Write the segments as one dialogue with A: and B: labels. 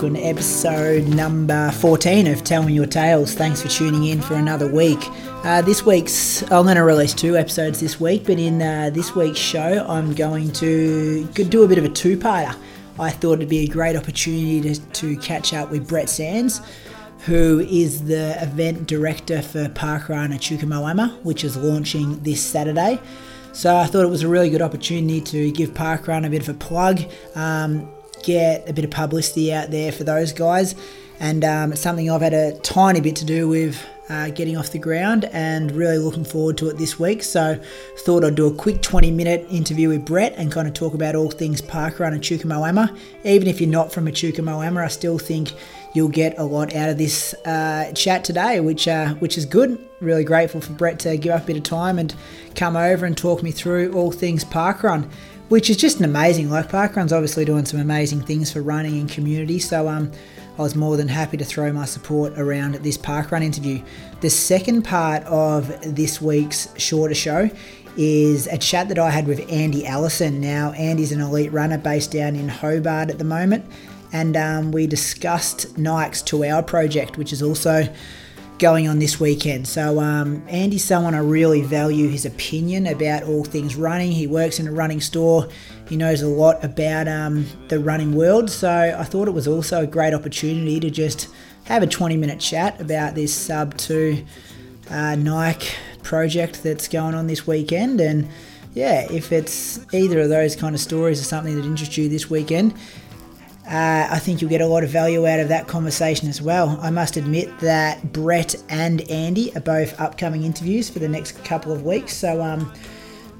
A: Welcome to episode number 14 of Tell Me Your Tales. Thanks for tuning in for another week. Uh, this week's, I'm going to release two episodes this week, but in uh, this week's show, I'm going to do a bit of a two parter. I thought it'd be a great opportunity to, to catch up with Brett Sands, who is the event director for Parkrun at Echuca Moama, which is launching this Saturday. So I thought it was a really good opportunity to give Parkrun a bit of a plug, um, get a bit of publicity out there for those guys, and um, it's something I've had a tiny bit to do with uh, getting off the ground and really looking forward to it this week. So thought I'd do a quick 20 minute interview with Brett and kind of talk about all things Parkrun and Echuca Moama. Even if you're not from Echuca Moama, I still think you'll get a lot out of this uh, chat today, which uh, which is good. Really grateful for Brett to give up a bit of time and come over and talk me through all things parkrun, which is just an amazing. Like parkrun's obviously doing some amazing things for running and community. So um, I was more than happy to throw my support around this parkrun interview. The second part of this week's shorter show is a chat that I had with Andy Allison. Now, Andy's an elite runner based down in Hobart at the moment, and um, we discussed Nike's two hour project, which is also going on this weekend. So, um, Andy's someone I really value his opinion about all things running. He works in a running store, he knows a lot about um, the running world. So, I thought it was also a great opportunity to just have a 20 minute chat about this sub 2 uh, Nike project that's going on this weekend. And yeah, if it's either of those kind of stories or something that interests you this weekend, uh, I think you'll get a lot of value out of that conversation as well. I must admit that Brett and Andy are both upcoming interviews for the next couple of weeks. So, um,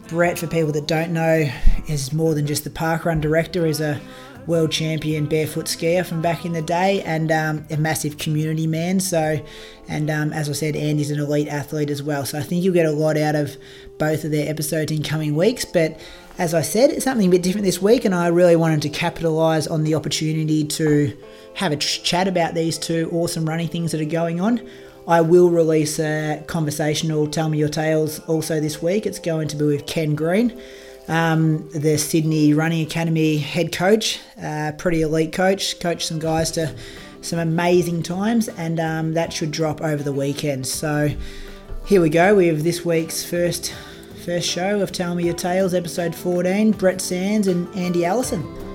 A: Brett, for people that don't know, is more than just the parkrun director. is a world champion barefoot skier from back in the day and um, a massive community man. So, and um, as I said, Andy's an elite athlete as well. So I think you'll get a lot out of both of their episodes in coming weeks. But as I said, it's something a bit different this week, and I really wanted to capitalize on the opportunity to have a chat about these two awesome running things that are going on. I will release a conversational Tell Me Your Tales also this week. It's going to be with Ken Green, um, the Sydney Running Academy head coach, uh, pretty elite coach, coached some guys to some amazing times, and um, that should drop over the weekend. So here we go. We have this week's first first show of Tell Me Your Tales, episode 14. Brett Sands and Andy Allison.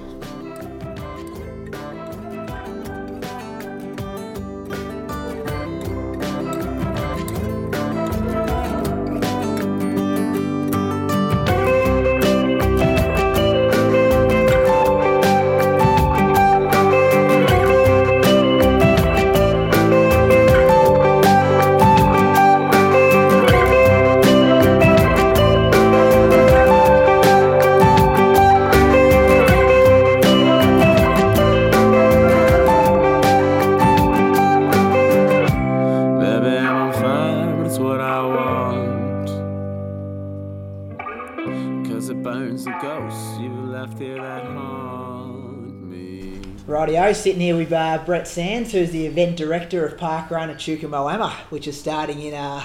A: Sitting here with uh, Brett Sands, who's the event director of Parkrun at Echuca Moama, which is starting in uh,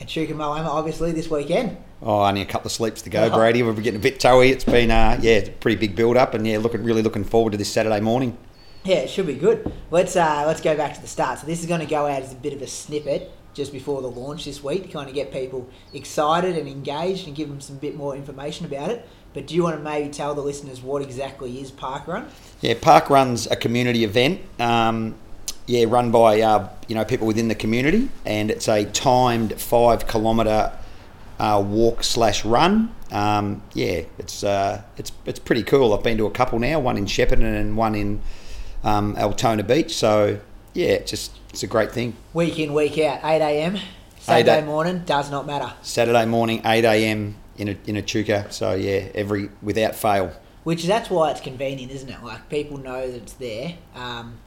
A: And Echuca Moama, obviously, this weekend.
B: Oh, only a couple of sleeps to go,
A: Oh.
B: Brady. We're getting a bit toey. It's been, uh, yeah, it's a pretty big build up, and yeah, looking really looking forward to this Saturday morning.
A: Yeah, it should be good. Let's uh, let's go back to the start. So this is going to go out as a bit of a snippet just before the launch this week to kind of get people excited and engaged and give them some bit more information about it. But do you want to maybe tell the listeners what exactly is Park Run?
B: Yeah, Park runs a community event. Um, yeah, run by uh, you know people within the community, and it's a timed five kilometre uh, walk slash run. Um, yeah, it's uh, it's it's pretty cool. I've been to a couple now, one in Shepparton and one in um, Altona Beach. So yeah, it's just it's a great thing.
A: Week in, week out, 8 a.m. Saturday
B: a-
A: morning, does not matter.
B: Saturday morning, eight a.m. in a, in Echuca. So yeah, every without fail.
A: Which that's why it's convenient, isn't it? Like people know that it's there. Um,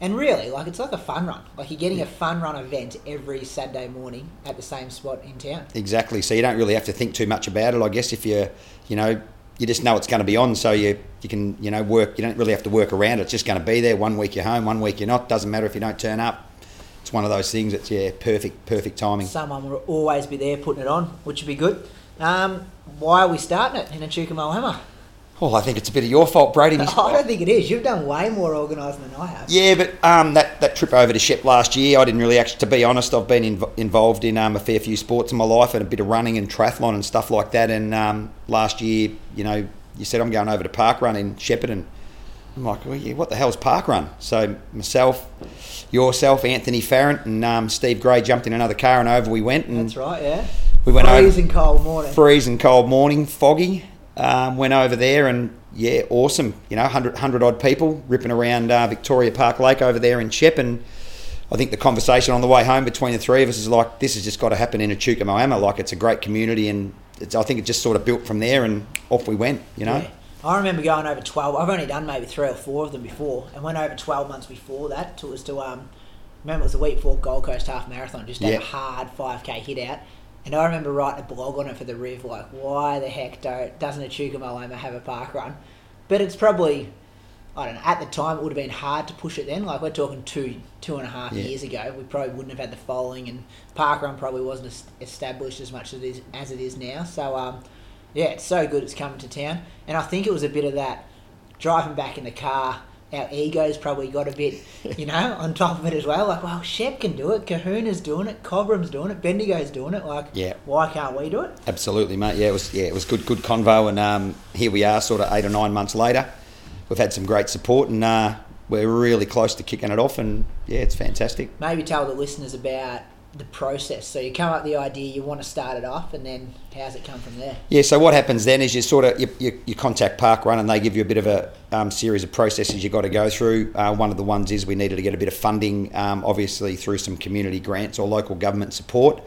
A: and really, like it's like a fun run. Like you're getting a fun run event every Saturday morning at the same spot in town.
B: Exactly. So you don't really have to think too much about it. I guess if you, you know, you just know it's going to be on, so you you can you know work. You don't really have to work around it. It's just going to be there. One week you're home, one week you're not. Doesn't matter if you don't turn up. It's one of those things. It's yeah, perfect, perfect timing.
A: Someone will always be there putting it on, which would be good. Um, why are we starting it in Echuca Moama?
B: Oh, I think it's a bit of your fault, Brady.
A: I don't think it is. You've done way more organising than I have.
B: Yeah, but um, that, that trip over to Shep last year, I didn't really actually, to be honest, I've been inv- involved in um, a fair few sports in my life and a bit of running and triathlon and stuff like that. And um, last year, you know, you said I'm going over to Park Run in Shepparton. I'm like, well, yeah, what the hell's Park Run? So myself, yourself, Anthony Farrant, and um, Steve Gray jumped in another car and over we went. And
A: That's right, yeah.
B: We went over-
A: Freezing cold morning.
B: freezing cold morning, foggy. Um, went over there and yeah, awesome. You know, 100, 100 odd people ripping around uh, Victoria Park Lake over there in Shep. And I think the conversation on the way home between the three of us is like, this has just got to happen in Echuca Moama. Like, it's a great community and it's, I think it just sort of built from there and off we went, you know?
A: Yeah. I remember going over 12. I've only done maybe three or four of them before, and went over 12 months before that. To, was to um, remember it was the week before Gold Coast Half Marathon, just had
B: Yeah.
A: a hard 5k hit out. And I remember writing a blog on it for the Riv, like, why the heck don't, doesn't Echuca Moama have a park run? But it's probably, I don't know, at the time it would have been hard to push it then. Like, we're talking two, two and a half
B: Yeah.
A: years ago. We probably wouldn't have had the following, and park run probably wasn't es- established as much as it is, as it is now. So, um, yeah, it's so good it's coming to town. And I think it was a bit of that driving back in the car. Our egos probably got a bit, you know, on top of it as well. Like, well, Shep can do it, Cohuna's doing it, Cobram's doing it, Bendigo's doing it. Like,
B: Yeah.
A: why can't we do it?
B: Absolutely, mate. Yeah, it was yeah, it was good, good convo, and um, here we are, sort of eight or nine months later. We've had some great support, and uh, we're really close to kicking it off. And yeah, it's fantastic.
A: Maybe tell the listeners about the process. So you come up with the idea, you want to start it off, and then how's it come from there?
B: Yeah. So what happens then is you sort of you, you, you contact Park Run, and they give you a bit of a um, series of processes you've got to go through. Uh, one of the ones is we needed to get a bit of funding, um, obviously through some community grants or local government support.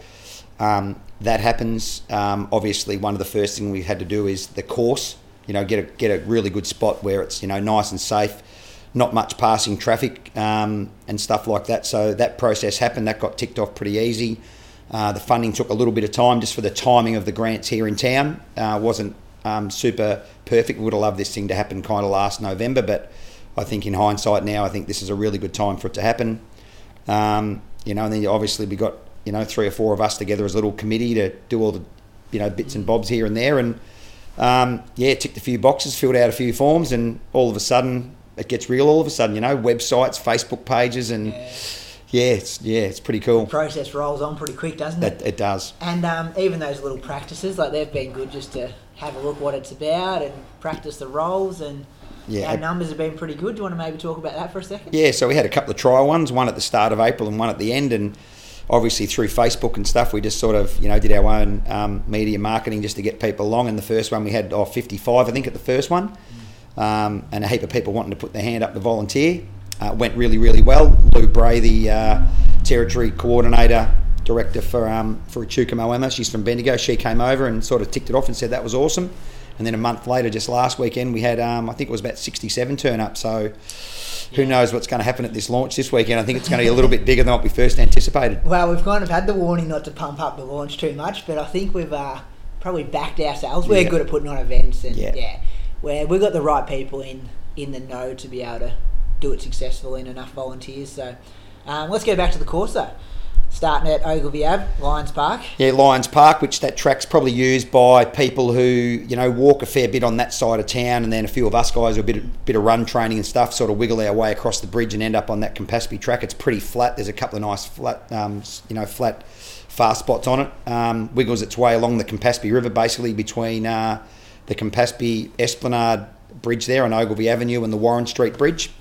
B: Um, that happens. Um, obviously, one of the first things we had to do is the course. You know, get a get a really good spot where it's you know nice and safe, not much passing traffic um, and stuff like that. So that process happened. That got ticked off pretty easy. Uh, the funding took a little bit of time just for the timing of the grants here in town. Uh, wasn't um, super perfect. Would have loved this thing to happen kind of last November, but I think in hindsight now, I think this is a really good time for it to happen. Um, you know, and then obviously we got you know three or four of us together as a little committee to do all the you know bits and bobs here and there, and um, yeah, ticked a few boxes, filled out a few forms, and all of a sudden it gets real. All of a sudden, you know, websites, Facebook pages, and
A: Yeah.
B: yeah, it's yeah, it's pretty cool.
A: Process rolls on pretty quick, doesn't it?
B: That it does.
A: And um, even those little practices, like they've been good just to have a look what it's about and practice the roles. And
B: Yeah.
A: our numbers have been pretty good. Do you want to maybe talk about that for a second?
B: Yeah, so we had a couple of trial ones, one at the start of April and one at the end, and obviously through Facebook and stuff, we just sort of you know did our own um, media marketing just to get people along. And the first one we had oh, 55, I think, at the first one, um, and a heap of people wanting to put their hand up to volunteer. Uh, went really, really well. Lou Bray, the uh, territory coordinator. Director for um, for Echuca Moama, she's from Bendigo. She came over and sort of ticked it off and said that was awesome. And then a month later, just last weekend, we had um, I think it was about 67 turn up. So who knows what's going to happen at this launch this weekend? I think it's going to be a little bit bigger than what we first anticipated.
A: Well, we've kind of had the warning not to pump up the launch too much, but I think we've uh, probably backed ourselves. We're
B: Yeah.
A: good at putting on events, and
B: Yeah.
A: yeah, where we've got the right people in in the know to be able to do it successfully and enough volunteers. So um, let's go back to the course though. starting at Ogilvy Ave, Lions Park.
B: Yeah, Lions Park, which that track's probably used by people who you know walk a fair bit on that side of town, and then a few of us guys who a bit bit of run training and stuff, sort of wiggle our way across the bridge and end up on that Campaspe track. It's pretty flat. There's a couple of nice flat, um, you know, flat fast spots on it. Um, wiggles its way along the Campaspe River, basically between uh, the Campaspe Esplanade Bridge there on Ogilvy Avenue and the Warren Street Bridge.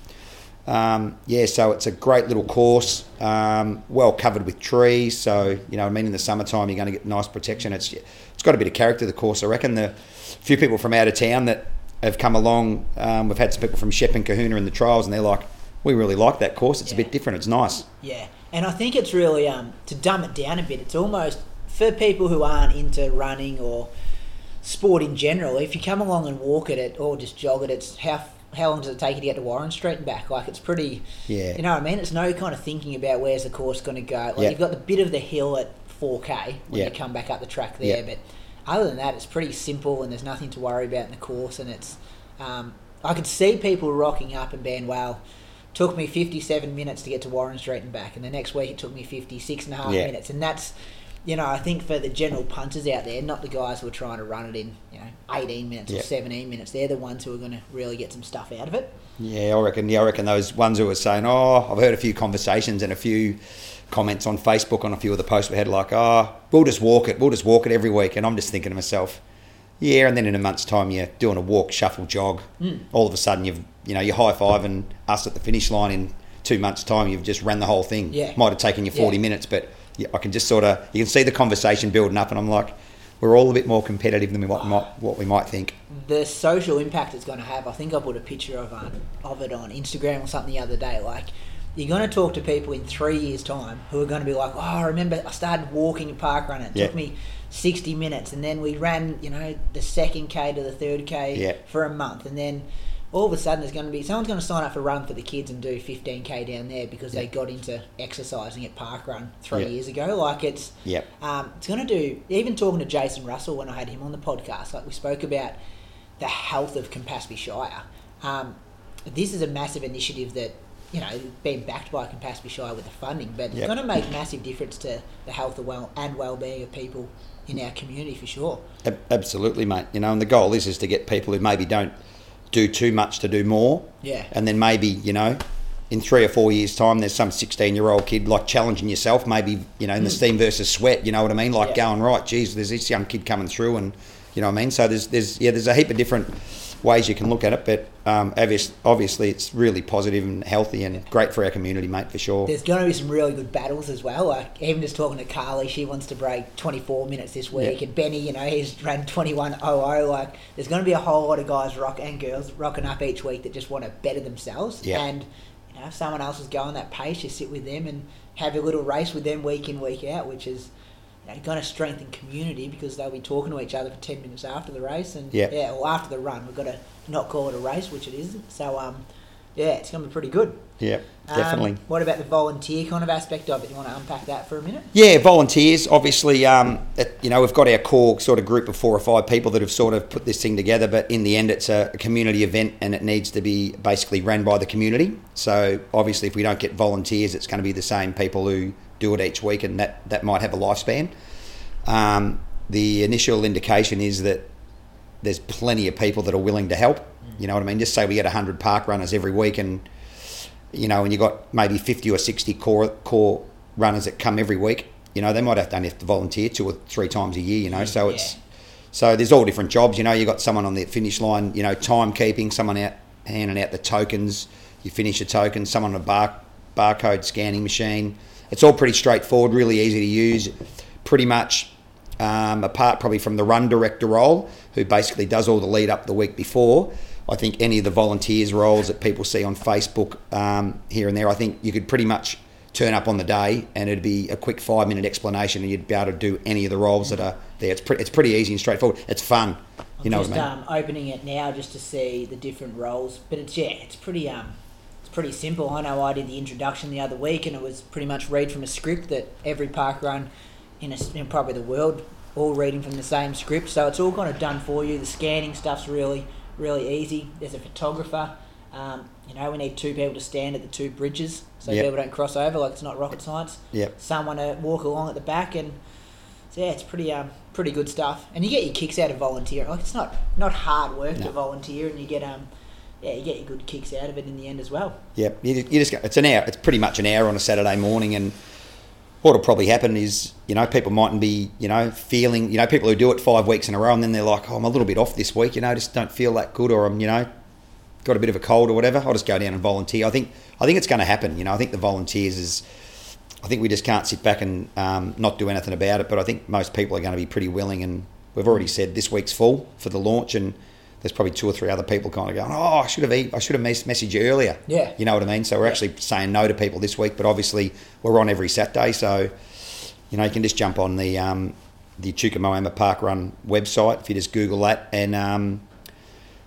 B: Um, yeah, so it's a great little course, um, well covered with trees. So you know, I mean, in the summertime, you're going to get nice protection. It's it's got a bit of character. The course, I reckon. The few people from out of town that have come along. Um, we've had some people from Shep and Cohuna in the trials, and they're like, "We really like that course. It's a bit different. It's nice."
A: Yeah, and I think it's really um, to dumb it down a bit. It's almost for people who aren't into running or sport in general. If you come along and walk at it or just jog it, it's how how long does it take you to get to Warren Street and back? Like it's pretty.
B: Yeah.
A: You know what I mean? It's no kind of thinking about where's the course going to go. Like
B: Yeah.
A: you've got the bit of the hill at 4k when
B: Yeah.
A: you come back up the track there,
B: Yeah.
A: but other than that, it's pretty simple and there's nothing to worry about in the course. And it's, um, I could see people rocking up and being, well, took me 57 minutes to get to Warren Street and back, and the next week it took me 56 and a half minutes. And that's, you know, I think for the general punters out there, not the guys who are trying to run it in, you know, 18 minutes or 17 minutes, they're the ones who are going to really get some stuff out of it.
B: Yeah, I reckon. Yeah, I reckon those ones who are saying, "Oh, I've heard a few conversations and a few comments on Facebook on a few of the posts we had, like, oh, we'll just walk it, we'll just walk it every week." And I'm just thinking to myself, yeah. And then in a month's time, you're doing a walk, shuffle, jog.
A: Hmm.
B: All of a sudden, you've you know you're high fiving us at the finish line in two months' time. You've just ran the whole thing.
A: Yeah.
B: Might have taken you 40
A: Yeah.
B: minutes, but yeah, I can just sort of you can see the conversation building up, and I'm like, we're all a bit more competitive than we might, might what we might think.
A: the social impact it's going to have. I think I put a picture of um, of it on Instagram or something the other day. Like, you're going to talk to people in three years' time who are going to be like, "Oh, I remember I started walking park run. It
B: Yeah.
A: took me 60 minutes, and then we ran, you know, the second k to the third k
B: Yeah.
A: for a month, and then." All of a sudden, there's going to be someone's going to sign up for Run for the Kids and do 15k down there because they got into exercising at Park Run three
B: Yeah.
A: years ago. Like it's,
B: Yep.
A: um, it's going to do. Even talking to Jason Russell when I had him on the podcast, like we spoke about the health of Campaspe Shire. Um, this is a massive initiative that you know being backed by Campaspe Shire with the funding, but it's going to make massive difference to the health and well and well-being of people in our community for sure.
B: Absolutely, mate. You know, and the goal is is to get people who maybe don't do too much to do more.
A: Yeah.
B: And then maybe you know, in three or four years' time, there's some 16 year old kid like challenging yourself. Maybe you know, in the steam versus sweat. You know what I mean? Like
A: Mm. Yeah.
B: going right. Geez, there's this young kid coming through, and you know what I mean. So there's there's yeah, there's a heap of different ways you can look at it, but um, obvious, obviously it's really positive and healthy and great for our community, mate, for sure.
A: There's going to be some really good battles as well. Like even just talking to Carly, she wants to break 24 minutes this week,
B: Yeah.
A: and Benny, you know, he's ran 21.00. Like there's going to be a whole lot of guys rock and girls rocking up each week that just want to better themselves.
B: Yeah.
A: And you know, if someone else is going that pace, you sit with them and have a little race with them week in week out, which is. You know, going to strengthen community because they'll be talking to each other for 10 minutes after the race and
B: Yeah.
A: yeah or after the run we've got to not call it a race which it isn't so um yeah it's going to be pretty good
B: Yeah,
A: um,
B: definitely.
A: what about the volunteer kind of aspect of it? You want to unpack that for a minute?
B: Yeah, volunteers. Obviously, um, it- you know, we've got our core sort of group of four or five people that have sort of put this thing together. But in the end, it's a, a community event, and it needs to be basically ran by the community. So obviously, if we don't get volunteers, it's going to be the same people who do it each week, and that that might have a lifespan. Um, the initial indication is that there's plenty of people that are willing to help. You know what I mean? Just say we get 100 park runners every week and you know, and you got maybe 50 or 60 core core runners that come every week, you know, they might have to only have to volunteer two or three times a year, you know. So it's so there's all different jobs, you know, you got someone on the finish line, you know, timekeeping, someone out handing out the tokens, you finish a token, someone on a bar barcode scanning machine. It's all pretty straightforward, really easy to use. Pretty much um, apart probably from the run director role, who basically does all the lead up the week before. I think any of the volunteers roles that people see on Facebook um, here and there, I think you could pretty much turn up on the day and it'd be a quick five minute explanation and you'd be able to do any of the roles that are there. It's, pre- it's pretty easy and straightforward. It's fun. You know
A: just
B: what I mean?
A: um, opening it now just to see the different roles, but it's yeah, it's pretty um, pretty simple. I know I did the introduction the other week, and it was pretty much read from a script that every park run in, a, in probably the world all reading from the same script. So it's all kind of done for you. The scanning stuff's really really easy. There's a photographer. Um, you know, we need two people to stand at the two bridges so
B: Yep.
A: people don't cross over. Like it's not rocket science.
B: Yep.
A: Someone to walk along at the back, and so yeah, it's pretty um pretty good stuff. And you get your kicks out of volunteering. Like it's not not hard work
B: No.
A: to volunteer, and you get um yeah you get your good kicks out of it in the end as well.
B: Yep, you, you just go, it's an hour. It's pretty much an hour on a Saturday morning, and what'll probably happen is you know people mightn't be you know feeling you know people who do it five weeks in a row, and then they're like, oh, I'm a little bit off this week, you know, just don't feel that good, or I'm you know got a bit of a cold or whatever. I'll just go down and volunteer. I think I think it's going to happen. You know, I think the volunteers is. I think we just can't sit back and um, not do anything about it. But I think most people are going to be pretty willing, and we've already said this week's full for the launch, and there's probably two or three other people kind of going, "Oh, I should have e- I should have mes- messaged you earlier."
A: Yeah.
B: you know what I mean. So we're
A: Yeah.
B: actually saying no to people this week, but obviously we're on every Saturday, so you know you can just jump on the um, the Echuca Moama Park Run website if you just Google that and. Um,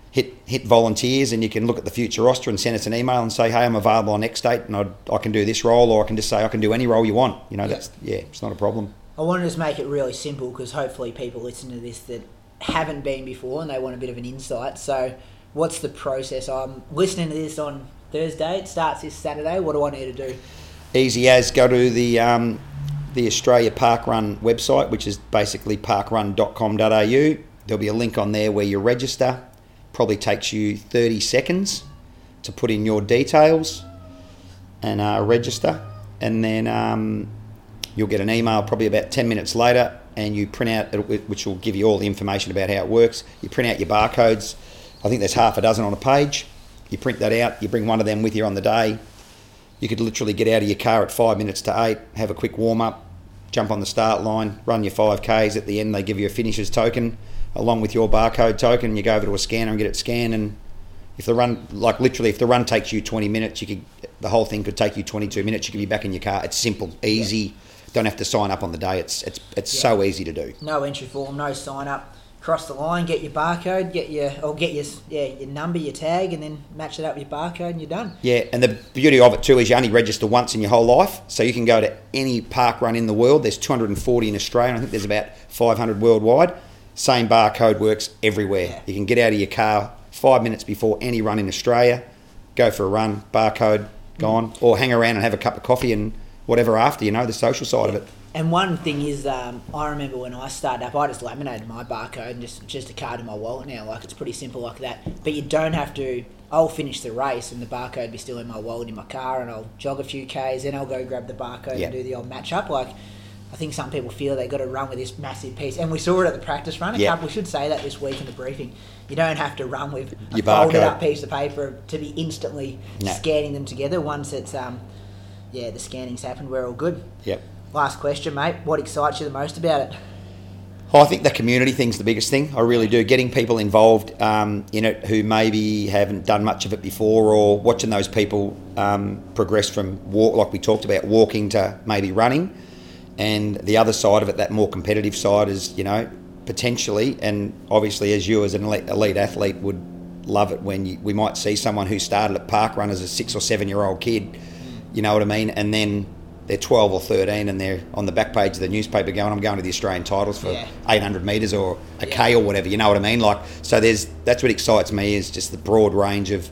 B: hit hit volunteers and you can look at the future roster and send us an email and say, hey, I'm available on X date and I'd, I can do this role or I can just say I can do any role you want. You know,
A: Yeah.
B: that's yeah, it's not a problem.
A: I want to just make it really simple because hopefully people listen to this that haven't been before and they want a bit of an insight. So, what's the process? I'm listening to this on Thursday. It starts this Saturday. What do I need to do?
B: Easy as go to the um, the Australia Park Run website, which is basically parkrun.com.au. There'll be a link on there where you register. Probably takes you 30 seconds to put in your details and uh, register, and then um, you'll get an email probably about 10 minutes later, and you print out, which will give you all the information about how it works. You print out your barcodes. I think there's half a dozen on a page. You print that out. You bring one of them with you on the day. You could literally get out of your car at five minutes to eight, have a quick warm up, jump on the start line, run your 5Ks. At the end, they give you a finisher's token along with your barcode token. You go over to a scanner and get it scanned. And if the run, like literally, if the run takes you 20 minutes, you could the whole thing could take you 22 minutes. You could be back in your car. It's simple, easy. Don't have to sign up on the day. It's it's it's
A: Yeah.
B: so easy to do.
A: No entry form, no sign up. Cross the line, get your barcode, get your or get your yeah your number, your tag, and then match it up with your barcode, and you're done.
B: Yeah, and the beauty of it too is you only register once in your whole life, so you can go to any park run in the world. There's 240 in Australia, and I think there's about 500 worldwide. Same barcode works everywhere.
A: Yeah.
B: You can get out of your car five minutes before any run in Australia, go for a run, barcode gone, mm. or hang around and have a cup of coffee and whatever after. You know the social side of it.
A: And one thing is, um, I remember when I started up, I just laminated my barcode and just just a card in my wallet now. Like it's pretty simple like that. But you don't have to. I'll finish the race and the barcode be still in my wallet in my car, and I'll jog a few k's, then I'll go grab the barcode
B: Yeah.
A: and do the old match up. Like I think some people feel they've got to run with this massive piece, and we saw it at the practice run. A
B: Yeah.
A: couple, we should say that this week in the briefing. You don't have to run with a
B: Your
A: folded
B: barcode.
A: up piece of paper to be instantly
B: No.
A: scanning them together. Once it's um, yeah, the scanning's happened, we're all good.
B: Yep.
A: Last question, mate. What excites you the most about it?
B: Oh, I think the community thing's the biggest thing. I really do. Getting people involved um, in it who maybe haven't done much of it before, or watching those people um, progress from walk, like we talked about, walking to maybe running. And the other side of it, that more competitive side, is you know potentially, and obviously, as you as an elite, elite athlete would love it when you, we might see someone who started at park run as a six or seven year old kid. You know what I mean? And then they're 12 or 13 and they're on the back page of the newspaper going, I'm going to the Australian titles for
A: Yeah.
B: 800 metres or a a K or whatever, you know what I mean? Like, so there's, that's what excites me is just the broad range of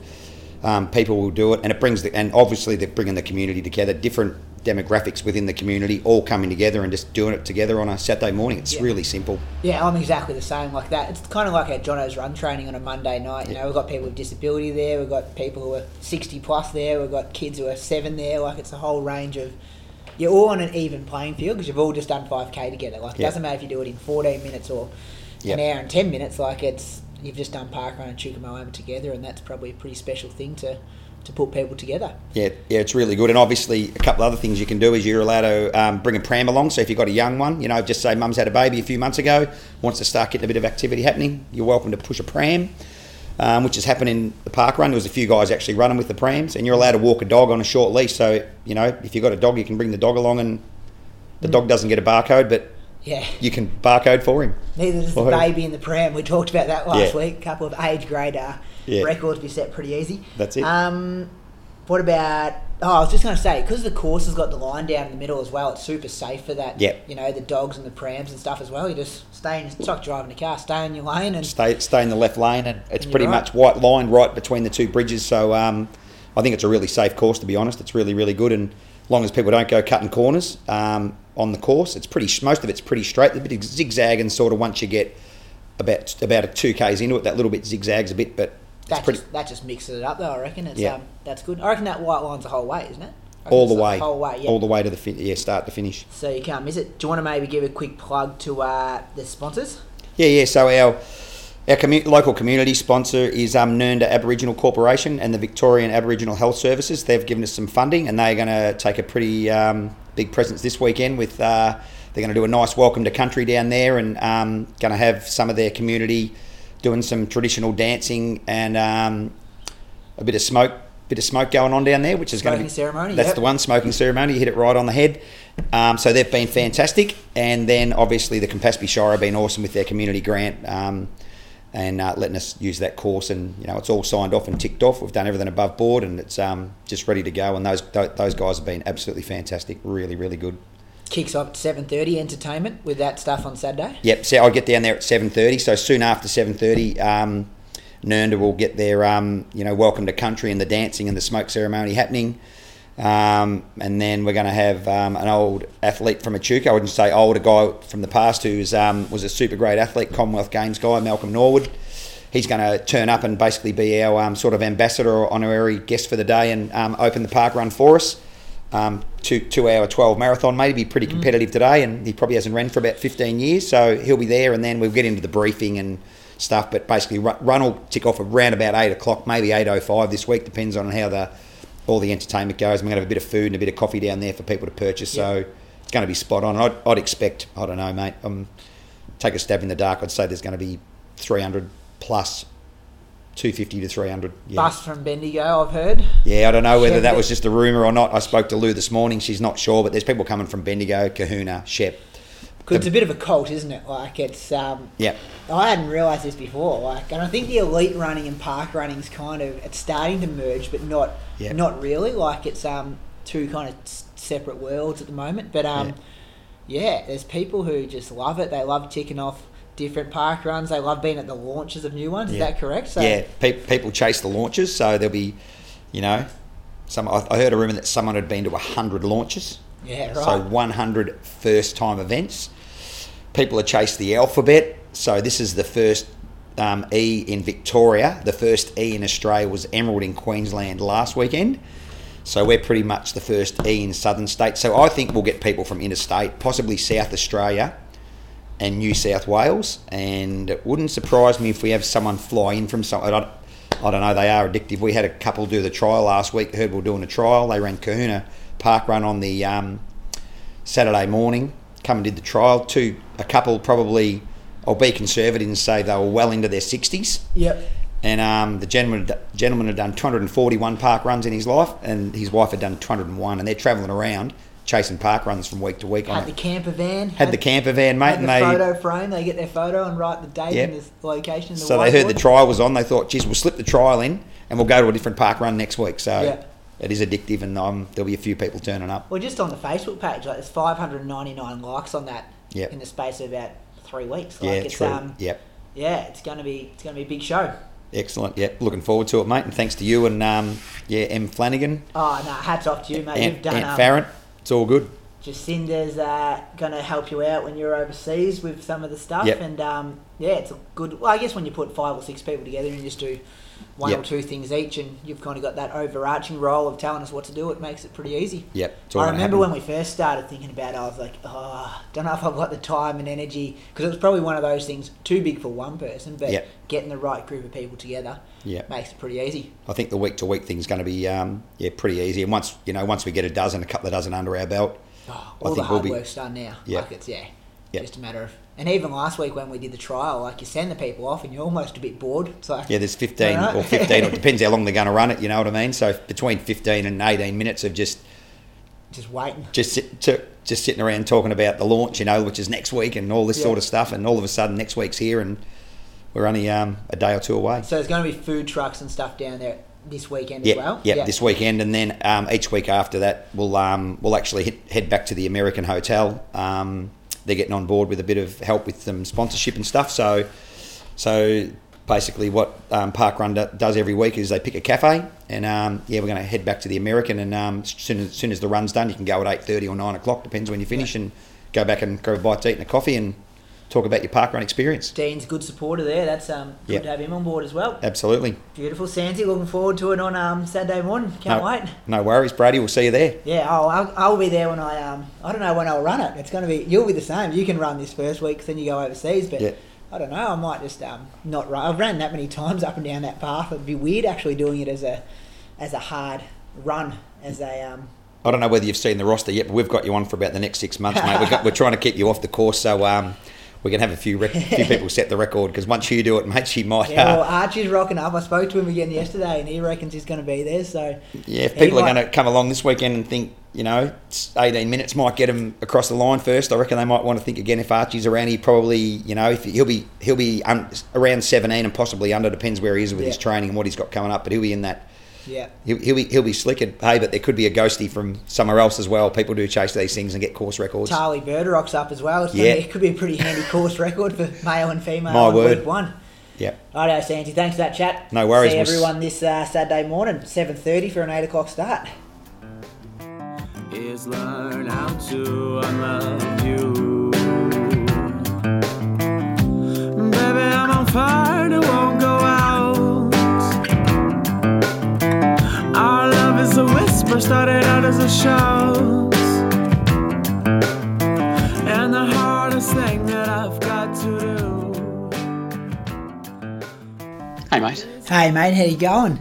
B: um, people will do it. And it brings the, and obviously they're bringing the community together, different demographics within the community all coming together and just doing it together on a Saturday morning. It's
A: Yeah.
B: really simple.
A: Yeah, I'm exactly the same like that. It's kind of like our Jono's run training on a Monday night. You know, we've got people with disability there, we've got people who are 60 plus there, we've got kids who are seven there. Like, it's a whole range of. You're all on an even playing field because you've all just done 5k together. Like, it
B: Yeah.
A: doesn't matter if you do it in 14 minutes or an hour and 10 minutes. Like, it's you've just done parkrun and Echuca Moama together, and that's probably a pretty special thing to, to put people together.
B: Yeah, yeah, it's really good. And obviously, a couple other things you can do is you're allowed to um, bring a pram along. So if you've got a young one, you know, just say mum's had a baby a few months ago, wants to start getting a bit of activity happening, you're welcome to push a pram, um, which has happened in the park run. There was a few guys actually running with the prams, and you're allowed to walk a dog on a short leash. So you know, if you've got a dog, you can bring the dog along, and the dog doesn't get a barcode, but
A: Yeah.
B: you can barcode for him.
A: Neither does the
B: Well,
A: baby in the pram. We talked about that last
B: Yeah.
A: week. A couple of age grade uh,
B: Yeah.
A: records be set pretty easy.
B: That's it.
A: Um, What about? Oh, I was just going to say because the course has got the line down in the middle as well. It's super safe for that.
B: Yep.
A: You know the dogs and the prams and stuff as well. You just stay in. It's like driving a car. Stay in your lane and
B: stay stay in the left lane, and it's
A: You're
B: pretty
A: right.
B: much white line right between the two bridges. So um, I think it's a really safe course. To be honest, it's really really good, and as long as people don't go cutting corners um, on the course, it's pretty. Most of it's pretty straight. A bit of zigzagging sort of once you get about about a two k's into it. That little bit zigzags a bit, but
A: that
B: pretty
A: just, that just mixes it up though. I reckon it's
B: Yeah.
A: um that's good. I reckon that white line's the whole way, isn't it?
B: All the way,
A: whole way. Yeah.
B: all the way to the fin- yeah start to finish.
A: so you can't miss it. Do you want to maybe give a quick plug to uh, the sponsors?
B: Yeah, yeah. So our our commu- local community sponsor is um, Njernda Aboriginal Corporation and the Victorian Aboriginal Health Services. They've given us some funding, and they're going to take a pretty um, big presence this weekend. With uh, they're going to do a nice welcome to country down there, and um, going to have some of their community doing some traditional dancing and um, a bit of smoke. Bit of smoke going on down there, which is going to
A: Smoking
B: be
A: ceremony,
B: That's
A: yep.
B: the one smoking ceremony. You hit it right on the head. Um, so they've been fantastic, and then obviously the Campaspe Shire have been awesome with their community grant um, and uh, letting us use that course. And you know it's all signed off and ticked off. We've done everything above board, and it's um, just ready to go. And those tho- those guys have been absolutely fantastic. Really, really good.
A: Kicks off at seven thirty. Entertainment with that stuff on Saturday.
B: Yep. So I get down there at seven thirty. So soon after seven thirty, um, Njernda will get their um, you know welcome to country and the dancing and the smoke ceremony happening. Um, and then we're going to have um, an old athlete from Echuca. I wouldn't say old, a guy from the past who's um, was a super great athlete, Commonwealth Games guy, Malcolm Norwood. He's going to turn up and basically be our um, sort of ambassador or honorary guest for the day and open the park run for us. Um, two two hour twelve marathon, maybe be pretty competitive today, and he probably hasn't ran for about fifteen years, so he'll be there, and then we'll get into the briefing and stuff. But basically, run, run will tick off around about eight o'clock, maybe eight oh five this week, depends on how the all the entertainment goes. We're going to have a bit of food and a bit of coffee down there for people to purchase, so it's going to be spot on. I'd, I'd expect, I don't know, mate. Um, take a stab in the dark. I'd say there's going to be three hundred plus. 250 to 300 yeah.
A: Bus from Bendigo, I've heard.
B: Yeah, I don't know whether
A: Shep
B: that was just a rumour or not. I spoke to Lou this morning. She's not sure, but there's people coming from Bendigo, Cohuna, Shep.
A: Because it's a bit of a cult, isn't it? Like it's. Um,
B: Yeah,
A: I hadn't realised this before. Like, and I think the elite running and park running is kind of it's starting to merge, but not
B: Yeah.
A: not really. Like it's um two kind of s- separate worlds at the moment. But um, yeah. there's people who just love it. They love ticking off different park runs. They love being at the launches of new ones. Is
B: Yeah.
A: that correct? So,
B: yeah. Pe- people chase the launches, so there'll be, you know, some. I I heard a rumour that someone had been to hundred launches.
A: Yeah,
B: So
A: right.
B: 100 first time events. People have chased the alphabet. So this is the first um, E in Victoria. The first E in Australia was Emerald in Queensland last weekend. So we're pretty much the first E in southern states. So I think we'll get people from interstate, possibly South Australia and New South Wales. And it wouldn't surprise me if we have someone fly in from some. I don't, I don't know. They are addictive. We had a couple do the trial last week. Heard we were doing a trial. They ran Cohuna Park Run on the um, Saturday morning. Come and did the trial. Two, a couple probably. I'll be conservative and say they were well into their sixties.
A: Yep.
B: And um, the gentleman, gentleman had done 241 park runs in his life, and his wife had done 201, and they're travelling around chasing park runs from week to week. on
A: Had the
B: it.
A: camper van.
B: Had the camper van, mate,
A: Had
B: and
A: the
B: they
A: photo frame. They get their photo and write the date
B: Yep.
A: and the location. And the
B: so they heard the trial was on. They thought, geez, we'll slip the trial in, and we'll go to a different park run next week. So
A: Yeah.
B: it is addictive, and um, there'll be a few people turning up.
A: Well, just on the Facebook page, like there's 599 likes on that
B: Yep.
A: in the space of about three weeks.
B: Yeah,
A: it's
B: true.
A: um,
B: yep.
A: yeah, it's gonna be it's gonna be a big show.
B: Excellent. Yep. Looking forward to it, mate. And thanks to you and um, yeah, M Flanagan,
A: Oh no, hats off to you, mate.
B: Aunt,
A: You've done
B: Aunt
A: um,
B: Farrant. It's all good.
A: Jacinda's uh, gonna help you out when you're overseas with some of the stuff,
B: Yep.
A: and um, yeah, it's a good. Well, I guess when you put five or six people together and just do one
B: Yep.
A: or two things each, and you've kind of got that overarching role of telling us what to do, it makes it pretty easy.
B: Yep.
A: I remember when we first started thinking about it, I was like, oh, don't know if I've got the time and energy because it was probably one of those things too big for one person, but
B: Yep.
A: getting the right group of people together
B: Yep.
A: makes it pretty easy.
B: I think the week to week thing's going to be um, yeah pretty easy. And once you know, once we get a dozen, a couple of dozen under our belt,
A: Oh,
B: I
A: all the
B: think we'll
A: hard
B: be-
A: work's done now.
B: Yeah.
A: Like it's yeah, just a matter of. And even last week when we did the trial, like you send the people off and you're almost a bit bored. It's like
B: yeah, there's 15
A: Alright.
B: or 15. it depends how long they're going to run it. You know what I mean? So between 15 and 18 minutes of just
A: just waiting.
B: just sit, to, just sitting around talking about the launch, you know, which is next week and all this
A: Yeah.
B: sort of stuff. And all of a sudden, next week's here, and we're only um, a day or two away.
A: So there's going to be food trucks and stuff down there this weekend as well.
B: yeah, this weekend, and then um, each week after that, we'll um, we'll actually hit, head back to the American hotel. Um, they're getting on board with a bit of help with some sponsorship and stuff. So, so basically, what um, Park Run does every week is they pick a cafe, and um, yeah, we're going to head back to the American, and um, as soon as, soon as the run's done, you can go at eight thirty or nine o'clock, depends when you finish, and go back and grab a bite to eat and a coffee and talk about your park run experience.
A: Dean's a good supporter there. That's um, good
B: Yep.
A: to have him on board as well.
B: Absolutely.
A: Beautiful, Sandy. Looking forward to it on um, Saturday morning. Can't
B: no,
A: wait.
B: No worries, Brady. We'll see you there.
A: Yeah, oh, I'll, I'll be there when I um I don't know when I'll run it. It's going to be you'll be the same. You can run this first week, then you go overseas. But
B: Yeah.
A: I don't know. I might just um not run. I've ran that many times up and down that path. It'd be weird actually doing it as a as a hard run as a um.
B: I don't know whether you've seen the roster yet, but we've got you on for about the next six months, mate. We've got, we're trying to keep you off the course, so um, we can have a few rec- few people set the record because once you do it, mate, she might.
A: Yeah, well,
B: uh,
A: Archie's rocking up. I spoke to him again yesterday, and he reckons he's going to be there. So
B: yeah, if people are going to come along this weekend and think, you know, it's 18 minutes might get him across the line first, I reckon they might want to think again. If Archie's around, he probably, you know, if he'll be he'll be um, around 17 and possibly under. Depends where he is with his training and what he's got coming up, but he'll be in that.
A: Yeah,
B: He'll, he'll be he'll be slick. at- Hey, but there could be a ghosty from somewhere else as well. People do chase these things and get course records.
A: Charlie Bergerock's up as well. It's
B: Yeah.
A: gonna be, it could be a pretty handy course record for male and female
B: My
A: on
B: word.
A: week one.
B: Yep.
A: Righto, Sandy. Thanks for that chat.
B: No worries,
A: See everyone this uh, Saturday morning, seven thirty for an eight o'clock start.
C: is learn how to unlove you. Baby, I'm on fire, it won't go out. Whisper, started out as a shout. And the hardest thing that I've got to do.
D: Hey, mate.
A: Hey mate, how you going?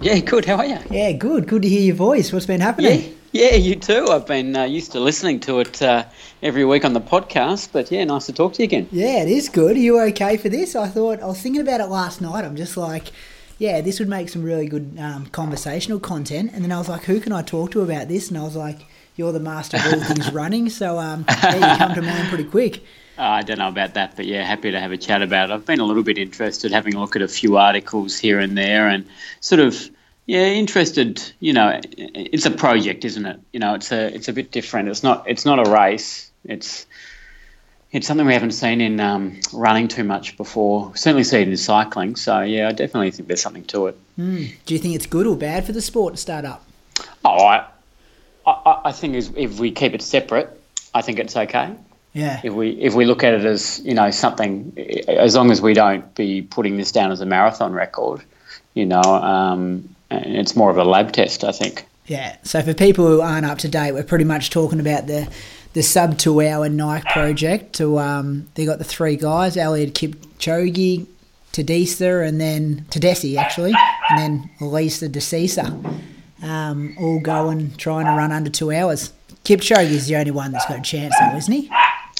D: Yeah, good. How are you?
A: Yeah, good. Good to hear your voice. What's been
D: Yeah,
A: happening?
D: yeah, you too. I've been uh, used to listening to it uh, every week on the podcast, but yeah, nice to talk to you again.
A: Yeah, it is good. Are you okay for this? I thought I was thinking about it last night. I'm just like, yeah, this would make some really good um, conversational content. And then I was like, who can I talk to about this? And I was like, you're the master of all things running, so um, yeah, you come to mind pretty quick.
D: Uh, I don't know about that, but yeah, happy to have a chat about it. I've been a little bit interested, having a look at a few articles here and there, and sort of yeah, interested. You know, it's a project, isn't it? You know, it's a it's a bit different. It's not it's not a race. It's it's something we haven't seen in um, running too much before. Certainly seen it in cycling. So yeah, I definitely think there's something to it.
A: Do you think it's good or bad for the sport to start up?
D: Oh, I, I, I think if we keep it separate, I think it's okay.
A: Yeah.
D: If we if we look at it as you know something, as long as we don't be putting this down as a marathon record, you know, um, it's more of a lab test, I think.
A: Yeah. So for people who aren't up to date, we're pretty much talking about the the sub two hour Nike project. To um, they got the three guys: Eliud Kipchoge, Tadese, and then Tedeschi actually, and then Lelisa Desisa, um, all going trying to run under two hours. Kipchoge is the only one that's got a chance, though, isn't he?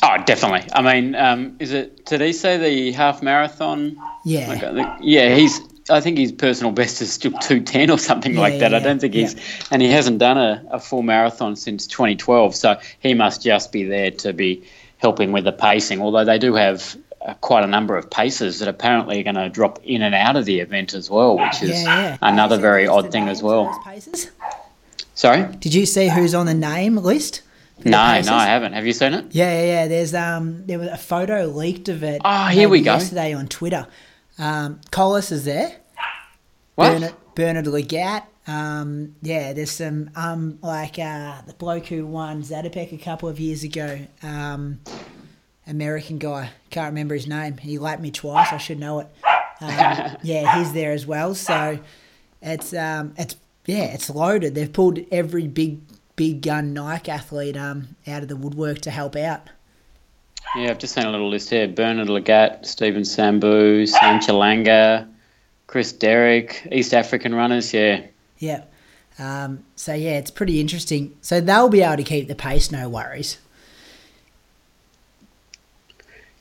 D: Oh, definitely. I mean, um, is it? Say the half marathon?
A: Yeah.
D: Yeah, he's. I think his personal best is still two ten or something
A: Yeah,
D: like that.
A: yeah,
D: I don't think
A: yeah.
D: he's, and he hasn't done a, a full marathon since 2012. So he must just be there to be helping with the pacing. Although they do have uh, quite a number of paces that apparently are going to drop in and out of the event as well, which is another very odd thing as well. Sorry,
A: Did you see who's on the name list?
D: no, no, I haven't. Have you seen it?
A: Yeah, yeah, yeah. There's um, there was a photo leaked of it.
D: Ah, here we go.
A: Yesterday on Twitter, um, Collis is there.
D: What?
A: Bernard, Bernard Lagat. Um, yeah, there's some um, like uh, the bloke who won Zatopek a couple of years ago. Um, American guy, can't remember his name. He lapped me twice. I should know it. Um, yeah, he's there as well. So it's um, it's yeah, it's loaded. They've pulled every big big gun Nike athlete um, out of the woodwork to help out.
D: Yeah, I've just seen a little list here. Bernard Lagat, Stephen Sambu, Sam Chelanga, Chris Derrick, East African runners. Yeah.
A: Yeah. Um, so yeah, it's pretty interesting. So they'll be able to keep the pace, no worries.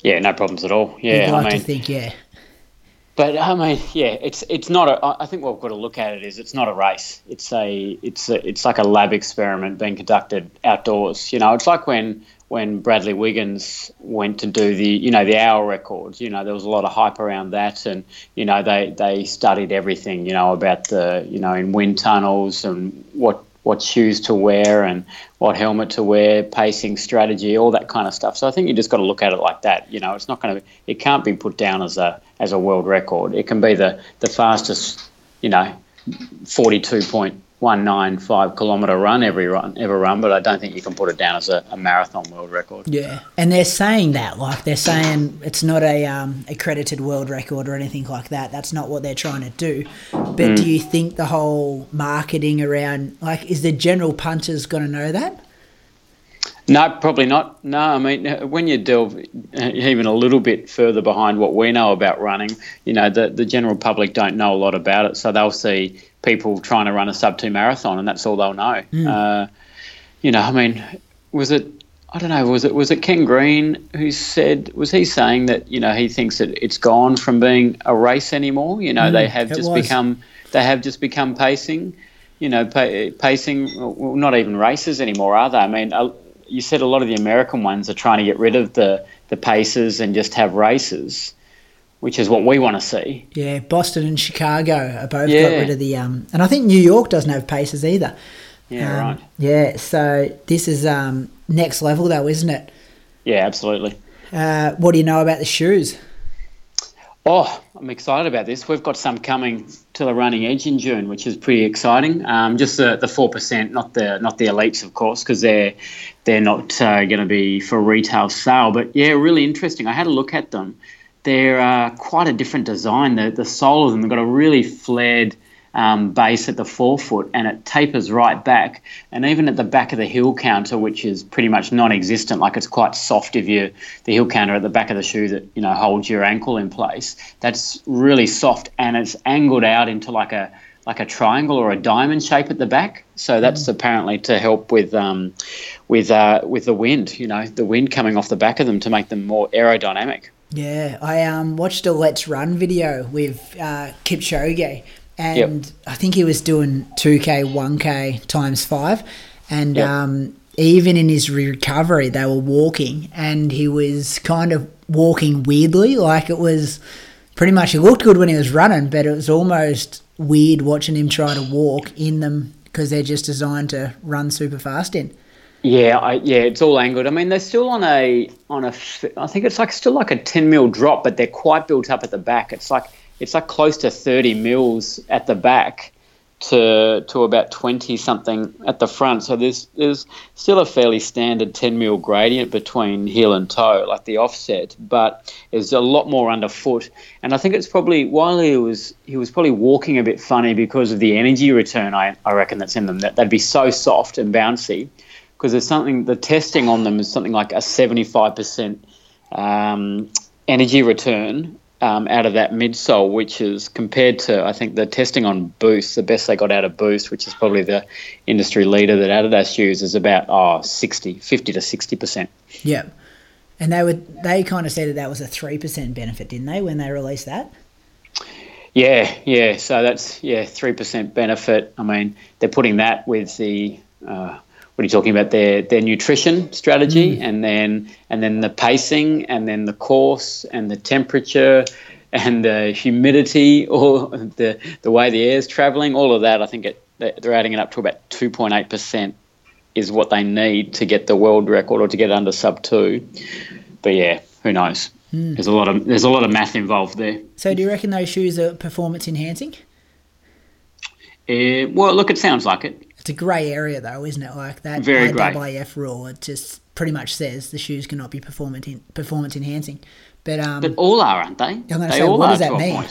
D: Yeah, no problems at all. Yeah,
A: You'd like
D: I mean,
A: to think, yeah,
D: but I mean, yeah, it's it's not a. I I think what we've got to look at it is it's not a race. It's a it's a, it's like a lab experiment being conducted outdoors. You know, it's like when when Bradley Wiggins went to do the, you know, the hour records. You know, there was a lot of hype around that, and you know, they they studied everything, you know, about the, you know, in wind tunnels and what what shoes to wear and what helmet to wear, pacing strategy, all that kind of stuff. So I think you just got to look at it like that. You know, it's not going to, it can't be put down as a as a world record. It can be the the fastest, you know, forty two point one nine five kilometre run every run ever run, but I don't think you can put it down as a, a, marathon world record.
A: Yeah, and they're saying that like they're saying it's not a um, accredited world record or anything like that. That's not what they're trying to do. But mm. do you think the whole marketing around like is the general punchers going to know that?
D: No, probably not. No, I mean, when you delve even a little bit further behind what we know about running, you know, the, the general public don't know a lot about it. So they'll see people trying to run a sub two marathon, and that's all they'll know. Mm. Uh, you know, I mean, was it? I don't know. Was it was it Ken Green who said? Was he saying that you know he thinks that it's gone from being a race anymore? You know, mm, they have just was. become they have just become pacing. You know, pacing. Well, not even races anymore, are they? I mean, uh, you said a lot of the American ones are trying to get rid of the the paces and just have races which is what we want to see.
A: Yeah, Boston and Chicago are both yeah. got rid of the um, and I think New York doesn't have paces either.
D: Yeah,
A: um,
D: right.
A: Yeah, so this is um, next level though, isn't it?
D: Yeah, absolutely.
A: Uh, what do you know about the shoes?
D: Oh, I'm excited about this. We've got some coming to the running edge in June, which is pretty exciting. Um, just the the four percent, not the not the elites, of course, because they're they're not uh, going to be for retail sale. But yeah, really interesting. I had a look at them they're uh, quite a different design. The, the sole of them they've got a really flared um, base at the forefoot and it tapers right back. And even at the back of the heel counter, which is pretty much non existent, like it's quite soft if you, the heel counter at the back of the shoe that, you know, holds your ankle in place, that's really soft and it's angled out into like a, like a triangle or a diamond shape at the back. So that's mm. apparently to help with um, with uh, with the wind. You know, the wind coming off the back of them to make them more aerodynamic.
A: Yeah, I um, watched a Let's Run video with uh, Kipchoge, and yep. I think he was doing 2K, 1K times five. And yep. um, even in his recovery, they were walking, and he was kind of walking weirdly. Like it was pretty much, he looked good when he was running, but it was almost weird watching him try to walk in them because they're just designed to run super fast in.
D: Yeah, I, yeah, it's all angled. I mean, they're still on a on a. I think it's like still like a ten mil drop, but they're quite built up at the back. It's like it's like close to thirty mils at the back to to about twenty something at the front. So there's there's still a fairly standard ten mil gradient between heel and toe, like the offset, but there's a lot more underfoot. And I think it's probably while he was he was probably walking a bit funny because of the energy return. I I reckon that's in them. That they'd be so soft and bouncy because there's something the testing on them is something like a 75% um, energy return um, out of that midsole, which is compared to I think the testing on Boost, the best they got out of Boost, which is probably the industry leader that Adidas uses, is about oh 60, 50 to 60 percent.
A: Yeah, and they would they kind of said that that was a three percent benefit, didn't they, when they released that?
D: Yeah, yeah. So that's yeah three percent benefit. I mean, they're putting that with the uh, what are you talking about? Their their nutrition strategy mm. and then and then the pacing and then the course and the temperature and the humidity or the the way the air is traveling. All of that I think it, they're adding it up to about 2.8 percent is what they need to get the world record or to get under sub 2 but yeah who knows? Mm. there's a lot of there's a lot of math involved there.
A: So do you reckon those shoes are performance enhancing?
D: Uh, well look it sounds like it
A: it's a grey area though, isn't it? Like that
D: Very
A: IAAF rule, it just pretty much says the shoes cannot be performance in, performance enhancing. But um,
D: but all are, aren't they?
A: I'm they say, all what does that mean?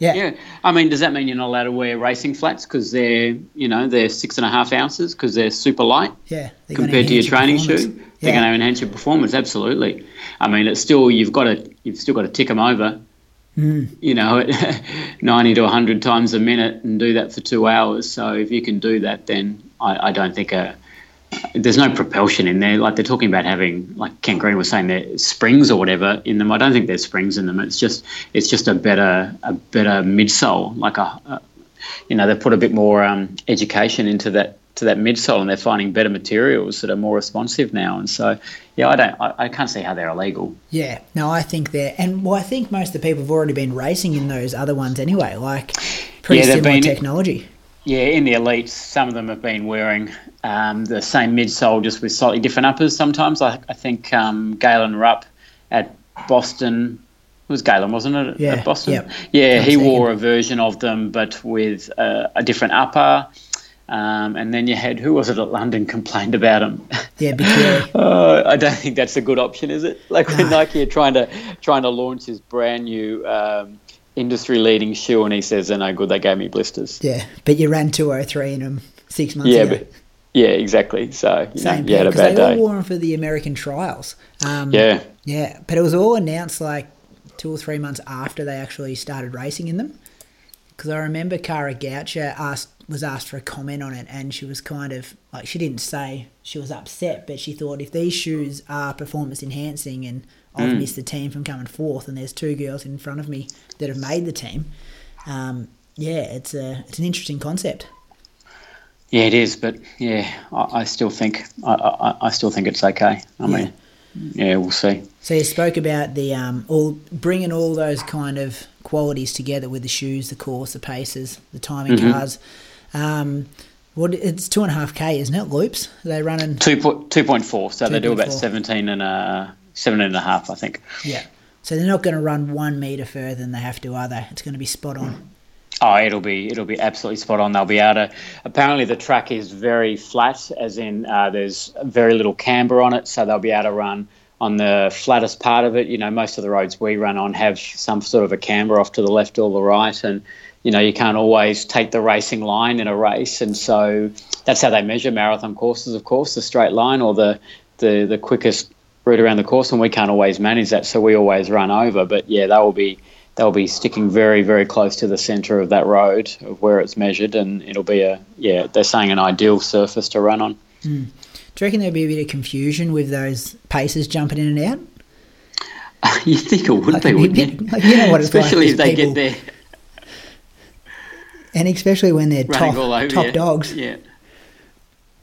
D: Yeah. yeah. I mean, does that mean you're not allowed to wear racing flats because they're, you know, they're six and a half ounces because they're super light?
A: Yeah.
D: Compared to your training shoe, they're going to enhance your performance. Absolutely. I mean, it's still you've got to you've still got to tick them over
A: Mm.
D: You know, 90 to 100 times a minute and do that for two hours. So if you can do that, then I, I don't think a, there's no propulsion in there. Like they're talking about having, like Ken Green was saying, there springs or whatever in them. I don't think there's springs in them. It's just it's just a better a better midsole. Like a, a you know, they put a bit more um, education into that to that midsole, and they're finding better materials that are more responsive now. And so, yeah, I don't, I, I can't see how they're illegal.
A: Yeah, no, I think they're, and well, I think most of the people have already been racing in those other ones anyway. Like pretty
D: Yeah,
A: similar
D: been-
A: technology.
D: Yeah, in the elites, some of them have been wearing um, the same midsole just with slightly different uppers. Sometimes I, I think um, Galen Rupp at Boston it was Galen, wasn't it?
A: Yeah,
D: at Boston.
A: yep.
D: Yeah, he wore a version of them, but with uh, a different upper. Um, and then you had who was it at London complained about him?
A: Yeah, Bekele.
D: Uh, I don't think that's a good option, is it? Like when Nike are trying to trying to launch his brand new um, industry leading shoe, and he says they're no good. They gave me blisters.
A: yeah, but you ran 203 in them six months
D: Yeah,
A: ago.
D: but yeah, exactly. So you know,
A: Same
D: you had a bad
A: they all
D: day.
A: wore them for the American trials. Um,
D: Yeah,
A: Yeah, but it was all announced like two or three months after they actually started racing in them. Because I remember Kara Goucher asked was asked for a comment on it, and she was kind of like she didn't say she was upset, but she thought if these shoes are performance enhancing and
D: Mm.
A: I've missed the team from coming fourth, and there's two girls in front of me that have made the team, um, yeah, it's a it's an interesting concept.
D: yeah, it is. But yeah, I, I still think I, I, I still think it's okay. I mean, yeah, we'll see.
A: So you spoke about the um, all bringing all those kind of qualities together with the shoes, the course, the paces, the timing
D: Mm-hmm.
A: cars. Um, what it's two and a half k, isn't it? Loops? They running?
D: Two point two point four. So they do about
A: 2.4.
D: seventeen and a seventeen and a half, I think.
A: Yeah. So they're not going to run one meter further than they have to, are they? It's going to be spot on.
D: Oh, it'll be it'll be absolutely spot on. They'll be able to. Apparently, the track is very flat, as in uh, there's very little camber on it, so they'll be able to run on the flattest part of it. You know, most of the roads we run on have some sort of a camber off to the left or the right, and you know you can't always take the racing line in a race, and so that's how they measure marathon courses. Of course, the straight line or the the the quickest route around the course, and we can't always manage that, so we always run over. But yeah, they will be they'll be sticking very very close to the centre of that road of where it's measured, and it'll be a yeah they're saying an ideal surface to run on.
A: Do you reckon there'll be a bit of confusion with those paces jumping in and out?
D: you think it would
A: Like,
D: be, wouldn't
A: bit-
D: you?
A: like, you know what it's
D: Especially
A: with
D: if they get there
A: And especially when they're
D: running
A: top, top
D: you.
A: dogs.
D: Yeah,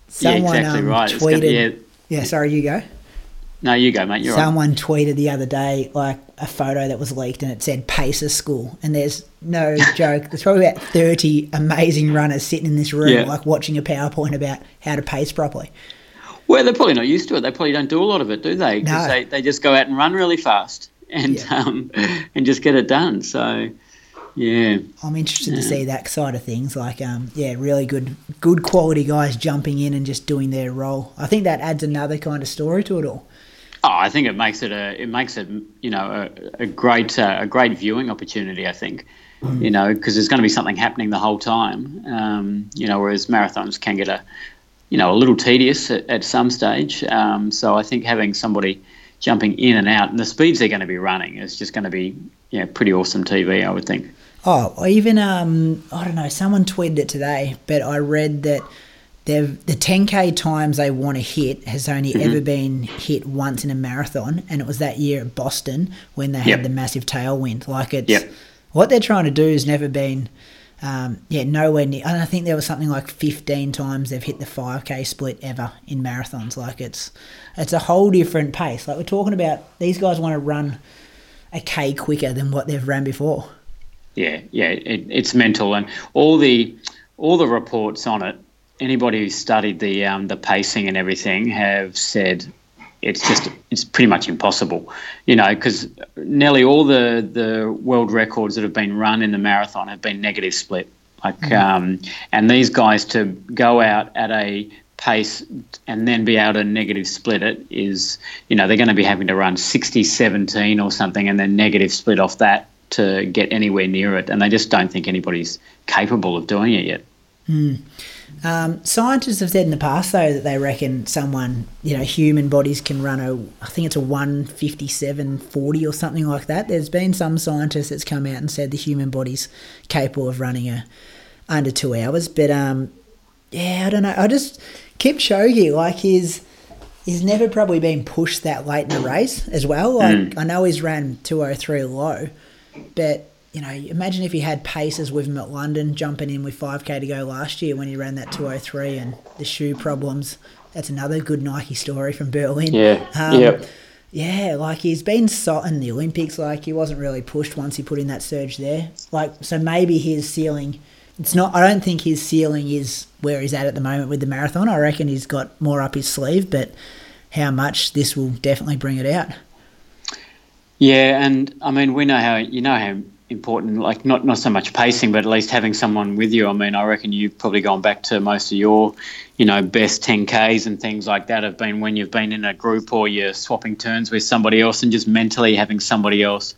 A: Someone
D: yeah, exactly
A: um,
D: right. It's gonna-
A: tweeted.
D: yeah.
A: yeah, sorry, you go.
D: No, you go, mate. You're right.
A: Someone tweeted the other day like a photo that was leaked and it said Pacer School and there's no joke. There's probably about thirty amazing runners sitting in this room
D: Yeah.
A: like watching a PowerPoint about how to pace properly.
D: Well, they're probably not used to it. They probably don't do a lot of it, do they?
A: No.
D: they, they just go out and run really fast and
A: Yeah.
D: um, and just get it done. So, yeah.
A: I'm interested to see that side of things. Like, um, yeah, really good, good quality guys jumping in and just doing their role. I think that adds another kind of story to it all.
D: Oh, I think it makes it a it makes it you know a, a great uh, a great viewing opportunity. I think you know because there's going to be something happening the whole time. Um, you know, whereas marathons can get a you know a little tedious at, at some stage. Um, so I think having somebody jumping in and out and the speeds they're going to be running is just going to be yeah pretty awesome TV. I would think.
A: Oh, even um, I don't know. Someone tweeted it today, but I read that the 10k times they want to hit has only
D: Mm-hmm.
A: ever been hit once in a marathon, and it was that year at Boston when they
D: Yep.
A: had the massive tailwind. Like it's
D: Yep.
A: what they're trying to do has never been. Um, yeah, nowhere near. And I think there was something like 15 times they've hit the 5k split ever in marathons. Like it's it's a whole different pace. Like we're talking about, these guys want to run a k quicker than what they've ran before.
D: Yeah, yeah, it, it's mental, and all the all the reports on it. Anybody who's studied the um, the pacing and everything have said it's just it's pretty much impossible, you know, because nearly all the the world records that have been run in the marathon have been negative split. Like, um, and these guys to go out at a pace and then be able to negative split it is, you know, they're going to be having to run 60, 17 or something and then negative split off that to get anywhere near it. And they just don't think anybody's capable of doing it yet.
A: Um, scientists have said in the past, though, that they reckon someone, you know, human bodies can run a, I think it's a 157.40 or something like that. There's been some scientists that's come out and said the human body's capable of running a under two hours. But um, yeah, I don't know. I just Kipchoge, like he's he's never probably been pushed that late in a race as well. Like I know he's ran 203 low, but you know, imagine if he had paces with him at London, jumping in with 5k to go last year when he ran that 203 and the shoe problems. That's another good Nike story from Berlin.
D: Yeah.
A: Um,
D: yep.
A: Yeah, like he's been so in the Olympics, like he wasn't really pushed once he put in that surge there. Like, so maybe his ceiling, it's not, I don't think his ceiling is where he's at at the moment with the marathon. I reckon he's got more up his sleeve, but how much this will definitely bring it out.
D: Yeah, and I mean, we know how, you know how important, like not, not so much pacing, but at least having someone with you. I mean, I reckon you've probably gone back to most of your, you know, best 10Ks and things like that have been when you've been in a group or you're swapping turns with somebody else and just mentally having somebody else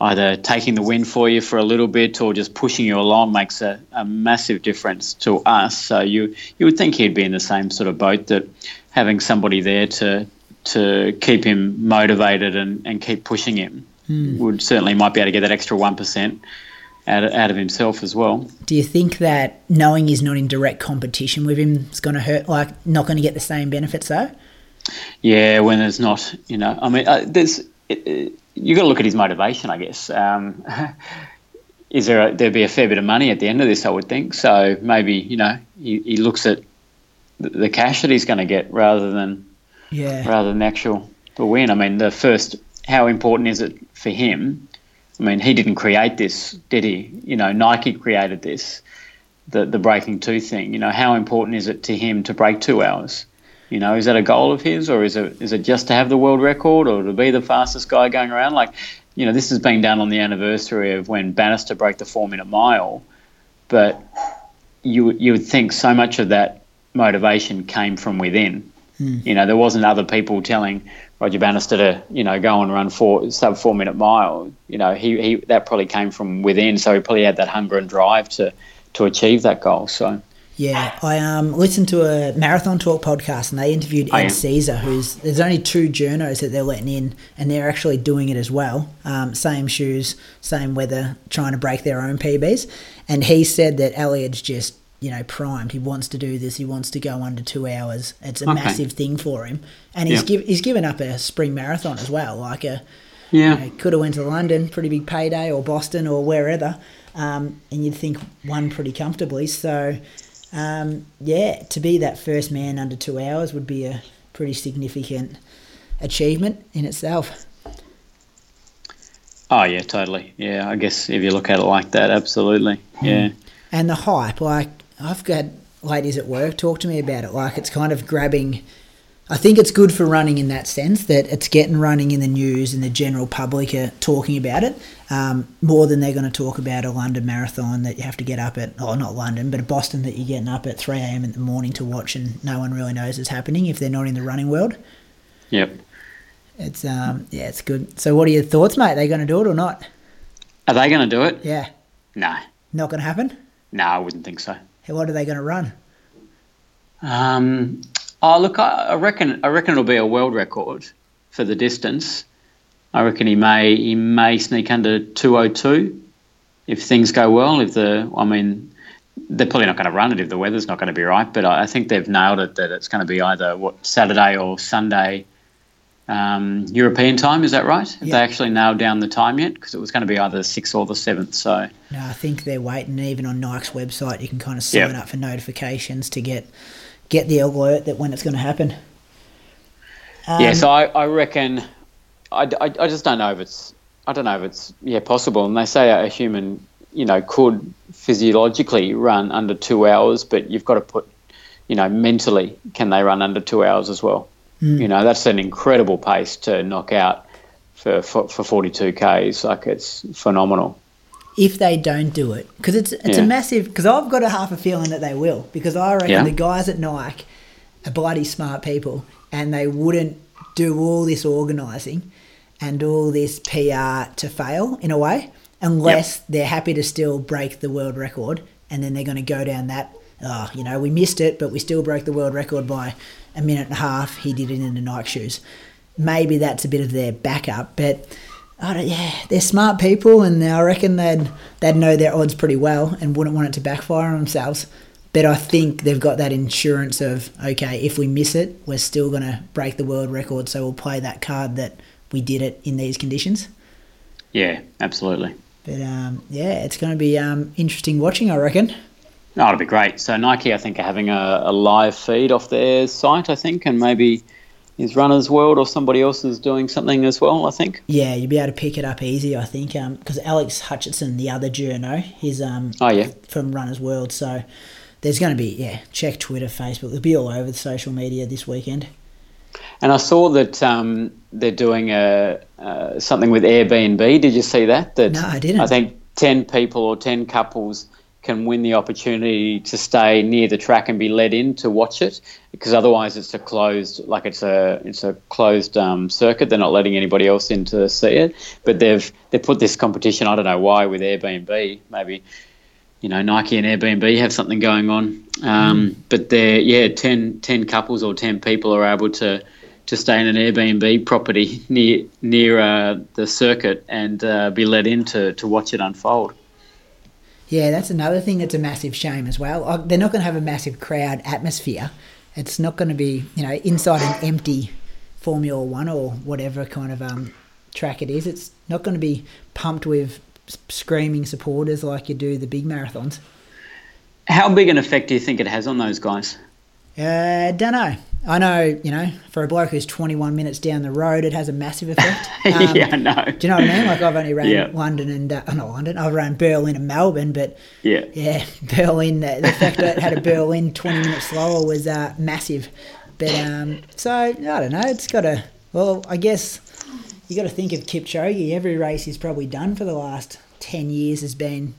D: either taking the win for you for a little bit or just pushing you along makes a, a massive difference to us. So you, you would think he'd be in the same sort of boat that having somebody there to, to keep him motivated and, and keep pushing him
A: Hmm.
D: would certainly might be able to get that extra one percent out of, out of himself as well.
A: Do you think that knowing he's not in direct competition with him is going to hurt, like not going to get the same benefits though?
D: Yeah, when there's not, you know, I mean, uh, there's uh, you got to look at his motivation, I guess. Um, is there a, there'd be a fair bit of money at the end of this, I would think. So maybe you know he, he looks at the, the cash that he's going to get rather than
A: Yeah.
D: rather than the actual the win. I mean, the first, how important is it for him? I mean, he didn't create this, did he? You know, Nike created this, the the breaking two thing. You know, how important is it to him to break two hours? You know, is that a goal of his, or is it is it just to have the world record, or to be the fastest guy going around? Like, you know, this has been done on the anniversary of when Bannister broke the four minute mile, but you you would think so much of that motivation came from within. Hmm. You know, there wasn't other people telling Roger Bannister to, you know, go and run four sub four minute mile. You know, he, he that probably came from within, so he probably had that hunger and drive to to achieve that goal. So
A: Yeah, I um listened to a marathon talk podcast and they interviewed
D: Oh,
A: Ed. Caesar, who's there's only two journos that they're letting in, and they're actually doing it as well. Um, same shoes, same weather, trying to break their own PBs, and he said that Eliud's just you know primed. He wants to do this. He wants to go under two hours. It's a
D: Okay.
A: massive thing for him, and he's
D: Yeah.
A: give, he's given up a spring marathon as well, like a
D: yeah,
A: you know, could have went to London, pretty big payday, or Boston, or wherever, um, and you'd think won pretty comfortably. So, um, yeah, to be that first man under two hours would be a pretty significant achievement in itself.
D: oh yeah, totally. Yeah, I guess if you look at it like that, absolutely. Yeah,
A: And the hype, like I've got ladies at work talk to me about it. Like it's kind of grabbing. I think it's good for running in that sense that it's getting running in the news and the general public are talking about it um, more than they're going to talk about a London marathon that you have to get up at, oh, not London, but a Boston that you're getting up at 3 a.m. in the morning to watch and no one really knows is happening if they're not in the running world.
D: yep.
A: It's um yeah, it's good. So what are your thoughts, mate? Are they going to do it or not?
D: Are they going to do it?
A: Yeah,
D: No,
A: not going to happen.
D: no, I wouldn't think so.
A: What are they going to run?
D: Um, oh, look, I, I reckon I reckon it'll be a world record for the distance. I reckon he may he may sneak under 202 if things go well. If the I mean, they're probably not going to run it if the weather's not going to be right. But I, I think they've nailed it that it's going to be either what Saturday or Sunday. Um, European time, is that right? Have
A: Yeah.
D: they actually nailed down the time yet? Because it was going to be either the sixth or the seventh. So
A: No, I think they're waiting. Even on Nike's website, you can kind of sign
D: Yep.
A: up for notifications to get get the alert that when it's going to happen. Um,
D: yeah, so I, I reckon, I, I, I just don't know if it's, I don't know if it's, yeah, possible. And they say a human, you know, could physiologically run under two hours, but you've got to put, you know, mentally, can they run under two hours as well? Mm. You know, that's an incredible pace to knock out for, for, for 42 Ks. Like, it's phenomenal.
A: if they don't do it, because it's it's a massive. Because I've got a half a feeling that they will. Because I reckon
D: Yeah.
A: the guys at Nike are bloody smart people, and they wouldn't do all this organising and all this PR to fail in a way, unless they're happy to still break the world record, and then they're going to go down that. Oh, you know, we missed it, but we still broke the world record by a minute and a half. He did it in the Nike shoes. Maybe that's a bit of their backup, but I don't, yeah, they're smart people, and I reckon they'd they'd know their odds pretty well and wouldn't want it to backfire on themselves. But I think they've got that insurance of okay, if we miss it, we're still going to break the world record, so we'll play that card that we did it in these conditions.
D: Yeah, absolutely.
A: But um, yeah, it's going to be um, interesting watching, I reckon.
D: No, it'll be great. So Nike, I think, are having a, a live feed off their site, I think, and maybe is Runners World or somebody else is doing something as well. I think.
A: Yeah, you'll be able to pick it up easy, I think, because Alex Hutchinson, the other journo, he's um
D: Oh yeah.
A: from Runners World, so there's going to be yeah, check Twitter, Facebook, it'll be all over the social media this weekend.
D: And I saw that um, they're doing a uh, something with Airbnb. Did you see that? That
A: No, I didn't.
D: I think ten people or ten couples can win the opportunity to stay near the track and be let in to watch it because otherwise it's a closed like it's a it's a closed um, circuit. They're not letting anybody else in to see it. But they've they put this competition I don't know why with Airbnb. Maybe you know Nike and Airbnb have something going on. Um, but they're yeah 10, 10 couples or 10 people are able to to stay in an Airbnb property near near uh, the circuit and uh, be let in to, to watch it unfold
A: Yeah, that's another thing that's a massive shame as well. Uh, They're not going to have a massive crowd atmosphere. It's not going to be, you know, inside an empty Formula One or whatever kind of um, track it is. It's not going to be pumped with screaming supporters like you do the big marathons.
D: How big an effect do you think it has on those guys?
A: Uh, don't know. I know, you know, for a bloke who's 21 minutes down the road, it has a massive effect. Um,
D: yeah, I know.
A: Do you know what I mean? Like I've only ran
D: Yeah.
A: London and uh, not London. I've ran Berlin and Melbourne, but
D: Yeah.
A: yeah, Berlin. uh, The fact that it had a Berlin 20 minutes slower was uh, massive. But um, so I don't know. It's got to. Well, I guess you got to think of Kipchoge. Every race he's probably done for the last 10 years has been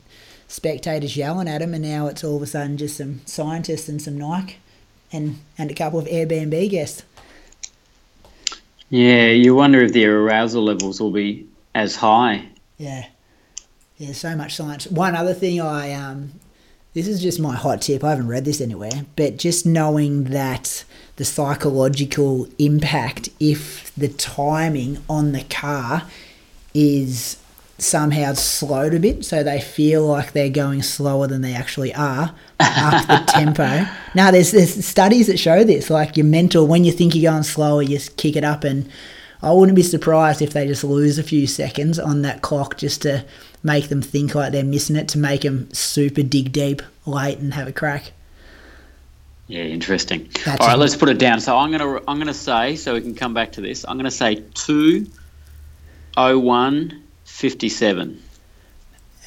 A: spectators yelling at him, and now it's all of a sudden just some scientists and some Nike and and a couple of Airbnb guests.
D: Yeah, you wonder if their arousal levels will be as high.
A: Yeah. Yeah, so much science. One other thing I um this is just my hot tip. I haven't read this anywhere, but just knowing that the psychological impact if the timing on the car is somehow slowed a bit so they feel like they're going slower than they actually are up the tempo. Now there's there's studies that show this. Like your mental when you think you're going slower, you just kick it up and I wouldn't be surprised if they just lose a few seconds on that clock just to make them think like they're missing it to make them super dig deep late and have a crack.
D: Yeah, interesting.
A: That's
D: All right, let's put it down. So I'm gonna I'm gonna say so we can come back to this. I'm gonna say two oh one fifty seven.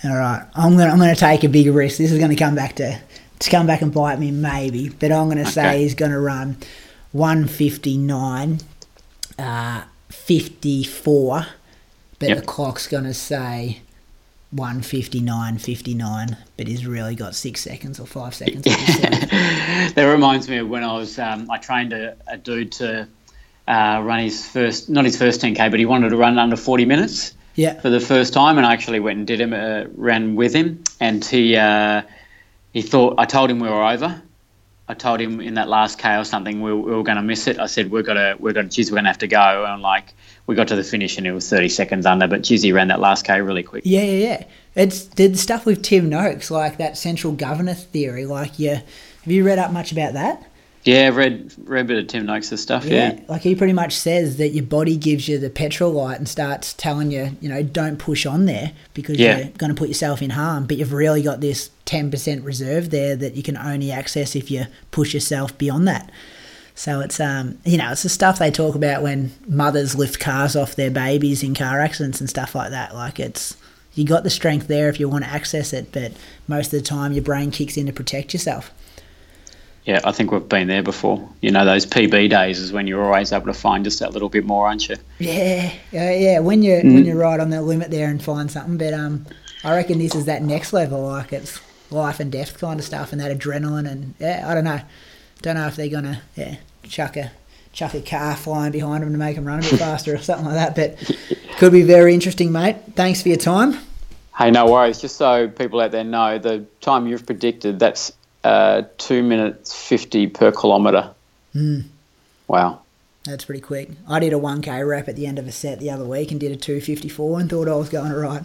A: All right, I'm gonna I'm gonna take a big risk. This is gonna come back to to come back and bite me maybe, but I'm gonna say he's gonna run 159, uh, 54, but
D: Yep.
A: the clock's gonna say 159, 59, but he's really got six seconds or five seconds. of his slow.
D: that reminds me of when I was um, I trained a, a dude to uh, run his first not his first 10k, but he wanted to run under 40 minutes.
A: Yeah,
D: for the first time, and I actually went and did him, uh, ran with him, and he uh, he thought I told him we were over. I told him in that last K or something we, we were going to miss it. I said we're gonna we're gonna geez, we're gonna have to go, and like we got to the finish and it was 30 seconds under, but geez, he ran that last K really quick.
A: Yeah, yeah, yeah. It's the stuff with Tim Noakes, like that central governor theory. Like, yeah, have you read up much about that?
D: Yeah, read read a bit of Tim Noakes' stuff. Yeah,
A: Like he pretty much says that your body gives you the petrol light and starts telling you, you know, don't push on there because
D: Yeah.
A: you're going to put yourself in harm. But you've really got this 10% reserve there that you can only access if you push yourself beyond that. So it's um you know it's the stuff they talk about when mothers lift cars off their babies in car accidents and stuff like that. Like it's you got the strength there if you want to access it, but most of the time your brain kicks in to protect yourself.
D: Yeah. I think we've been there before. You know, those PB days is when you're always able to find just that little bit more, aren't you?
A: Yeah, yeah, yeah. When you
D: Mm.
A: when you're right on the limit there and find something, but um, I reckon this is that next level. Like it's life and death kind of stuff, and that adrenaline, and yeah, I don't know, don't know if they're gonna yeah chuck a chuck a car flying behind them to make them run a bit faster or something like that. But could be very interesting, mate. Thanks for your time.
D: Hey, no worries. Just so people out there know, the time you've predicted, that's uh, two minutes 50 per kilometre. Wow.
A: That's pretty quick. I did a 1k rep at the end of a set the other week and did a 254 and thought I was going right.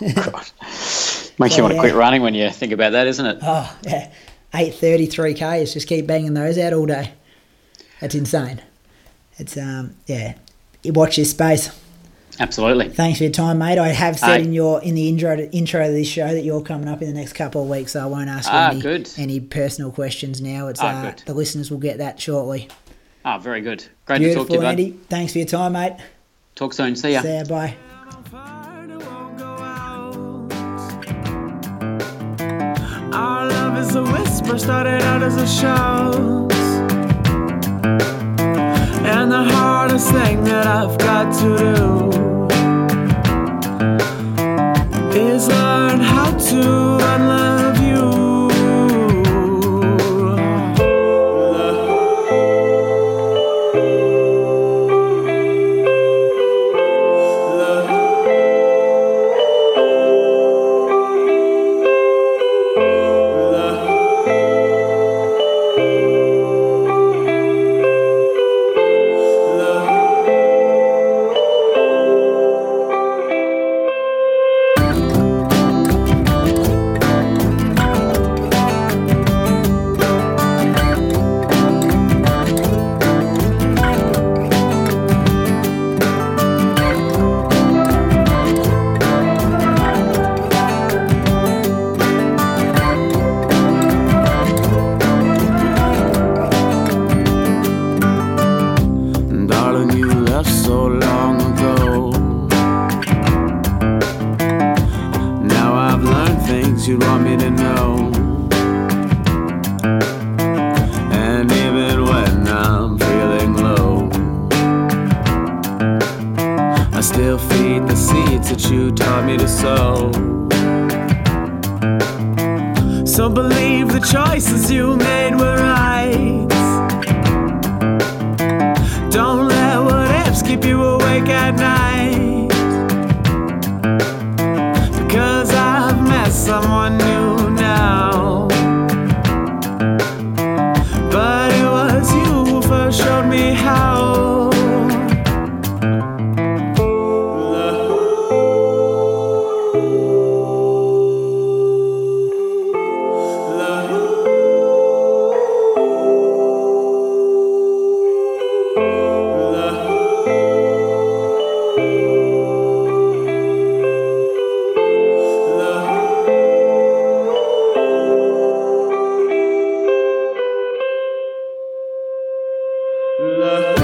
D: Makes
A: So,
D: you want to
A: yeah.
D: quit running when you think about that, isn't it?
A: Oh, yeah. 833 Ks, just keep banging those out all day. That's insane. It's, um, yeah. You watch this space.
D: Absolutely.
A: Thanks for your time, mate. I have said
D: Aye.
A: in your in the intro to, intro to this show that you're coming up in the next couple of weeks, so I won't ask you
D: Ah,
A: any,
D: good.
A: any personal questions now. It's
D: Ah,
A: uh,
D: good.
A: the listeners will get that shortly.
D: Ah, very good. Great to talk to
A: Beautiful,
D: you, bud.
A: Andy. Thanks for your time, mate.
D: Talk soon. See ya.
A: See ya. Bye.
C: Our love is a whisper, started out as a shout. And the hardest thing that I've got to do is learn how to unlove Baby,